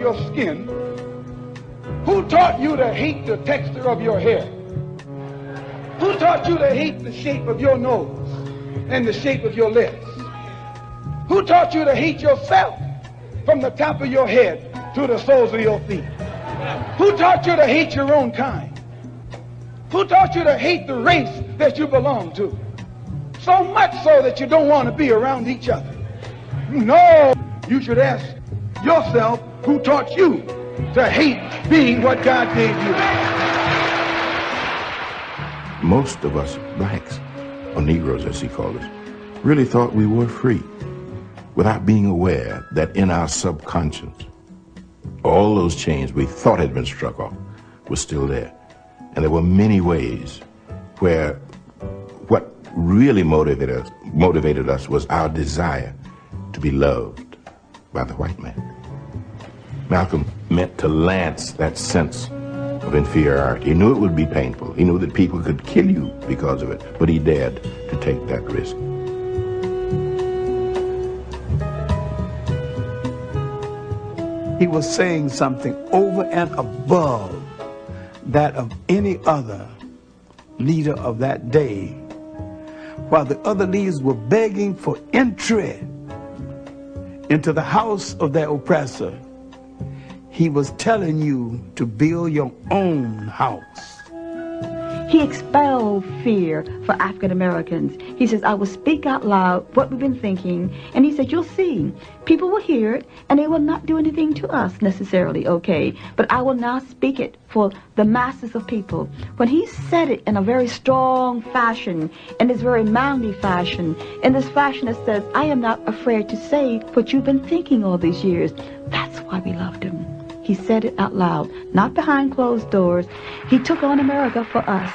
your skin? Who taught you to hate the texture of your hair? Who taught you to hate the shape of your nose and the shape of your lips? Who taught you to hate yourself from the top of your head to the soles of your feet? Who taught you to hate your own kind? Who taught you to hate the race that you belong to? So much so that you don't want to be around each other. No, you should ask yourself who taught you to hate being what God gave you. Most of us blacks, or Negroes as he called us, really thought we were free without being aware that in our subconscious, all those chains we thought had been struck off were still there. And there were many ways where what really motivated us, motivated us was our desire to be loved by the white man. Malcolm meant to lance that sense of inferiority. He knew it would be painful. He knew that people could kill you because of it, but he dared to take that risk. He was saying something over and above that of any other leader of that day, while the other leaders were begging for entry into the house of their oppressor. He was telling you to build your own house. He expelled fear for African Americans. He says, I will speak out loud what we've been thinking. And he said, You'll see. People will hear it, and they will not do anything to us necessarily, okay? But I will now speak it for the masses of people. When he said it in a very strong fashion, in this very manly fashion, in this fashion that says, I am not afraid to say what you've been thinking all these years, that's why we loved him. He said it out loud, not behind closed doors. He took on America for us.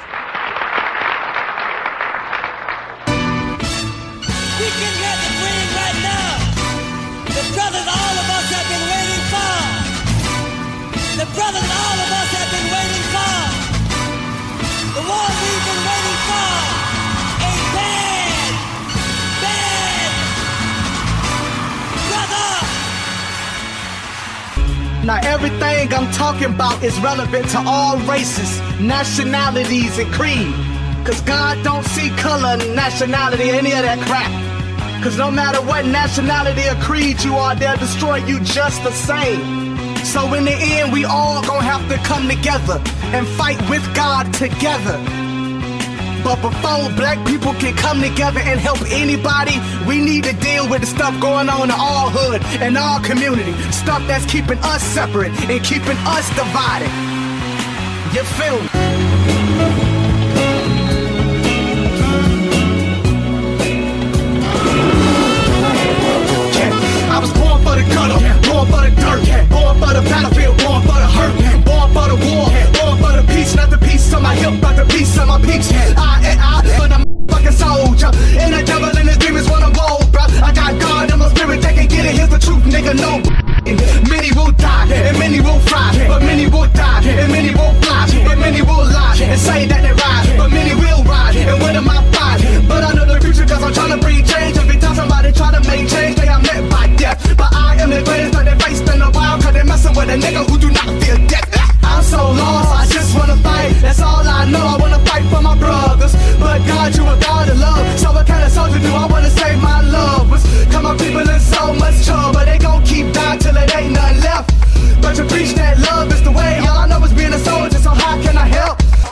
We can get Now everything I'm talking about is relevant to all races, nationalities, and creed. Cause God don't see color, nationality, any of that crap. Cause no matter what nationality or creed you are, they'll destroy you just the same. So in the end, we all gonna have to come together and fight with God together. But before black people can come together and help anybody, we need to with the stuff going on in our hood and our community. Stuff that's keeping us separate and keeping us divided. You feel me?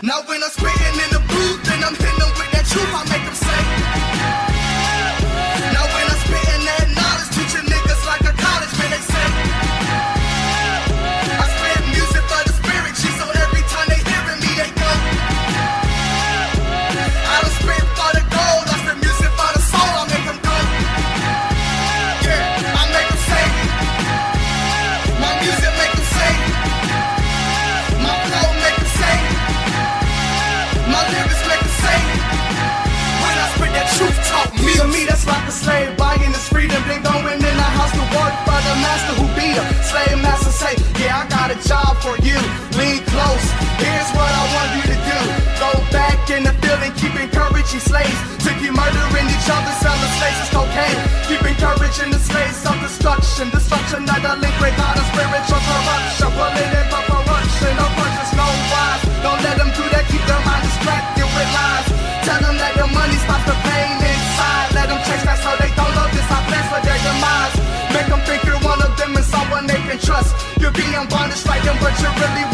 Now when I'm Like a slave buying his freedom. Then going in the house to work for the master who beat him. Slave master say, Yeah, I got a job for you. Lean close. Here's what I want you to do. Go back in the field and keep encouraging slaves to keep murdering each other, selling slaves as cocaine. In bondage like them, but you really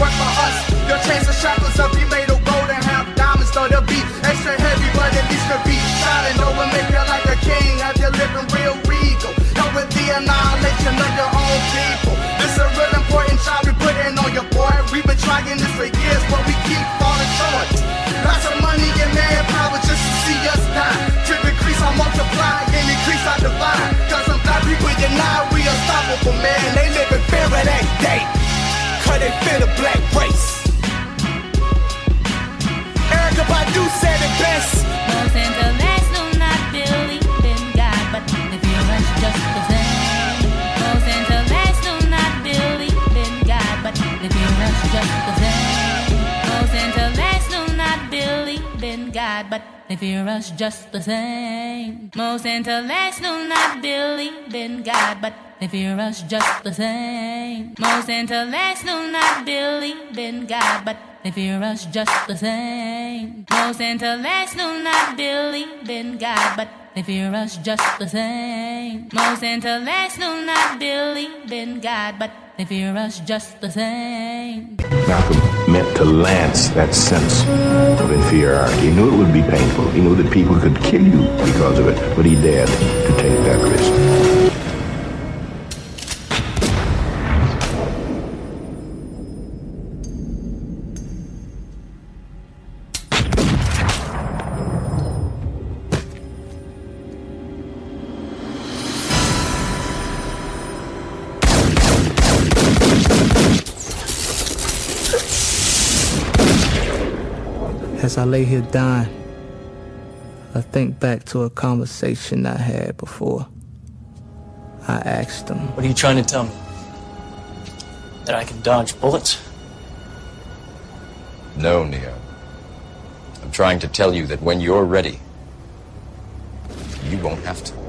fear the black race. God, but they fear us just the same. Most intellects do not believe in God, but they fear us just the same. Most intellects do not believe in God, but they fear us just the same. Most intellects do not believe in God, but they fear us just the same. Most intellects do not believe in God, but they fear us just the same. Malcolm meant to lance that sense of inferiority. He knew it would be painful. He knew that people could kill you because of it, but he dared to take that risk. As I lay here dying, I think back to a conversation I had before. I asked him, What are you trying to tell me? That I can dodge bullets? No, Neo. I'm trying to tell you that when you're ready, you won't have to.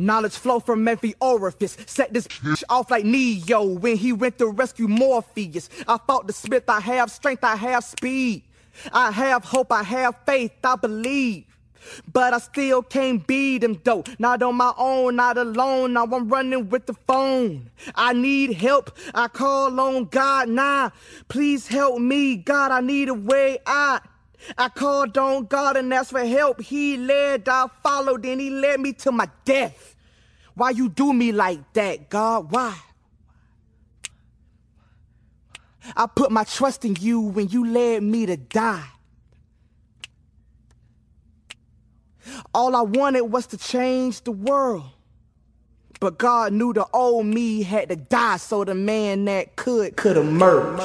Knowledge flow from every orifice. Set this bitch off like Neo when he went to rescue Morpheus. I fought the Smith, I have strength, I have speed. I have hope, I have faith, I believe. But I still can't beat him though. Not on my own, not alone. Now I'm running with the phone. I need help. I call on God now. Please help me, God. I need a way out. I called on God and asked for help. He led, I followed, and He led me to my death. Why you do me like that, God? Why? I put my trust in you when you led me to die. All I wanted was to change the world. But God knew the old me had to die so the man that could could emerge.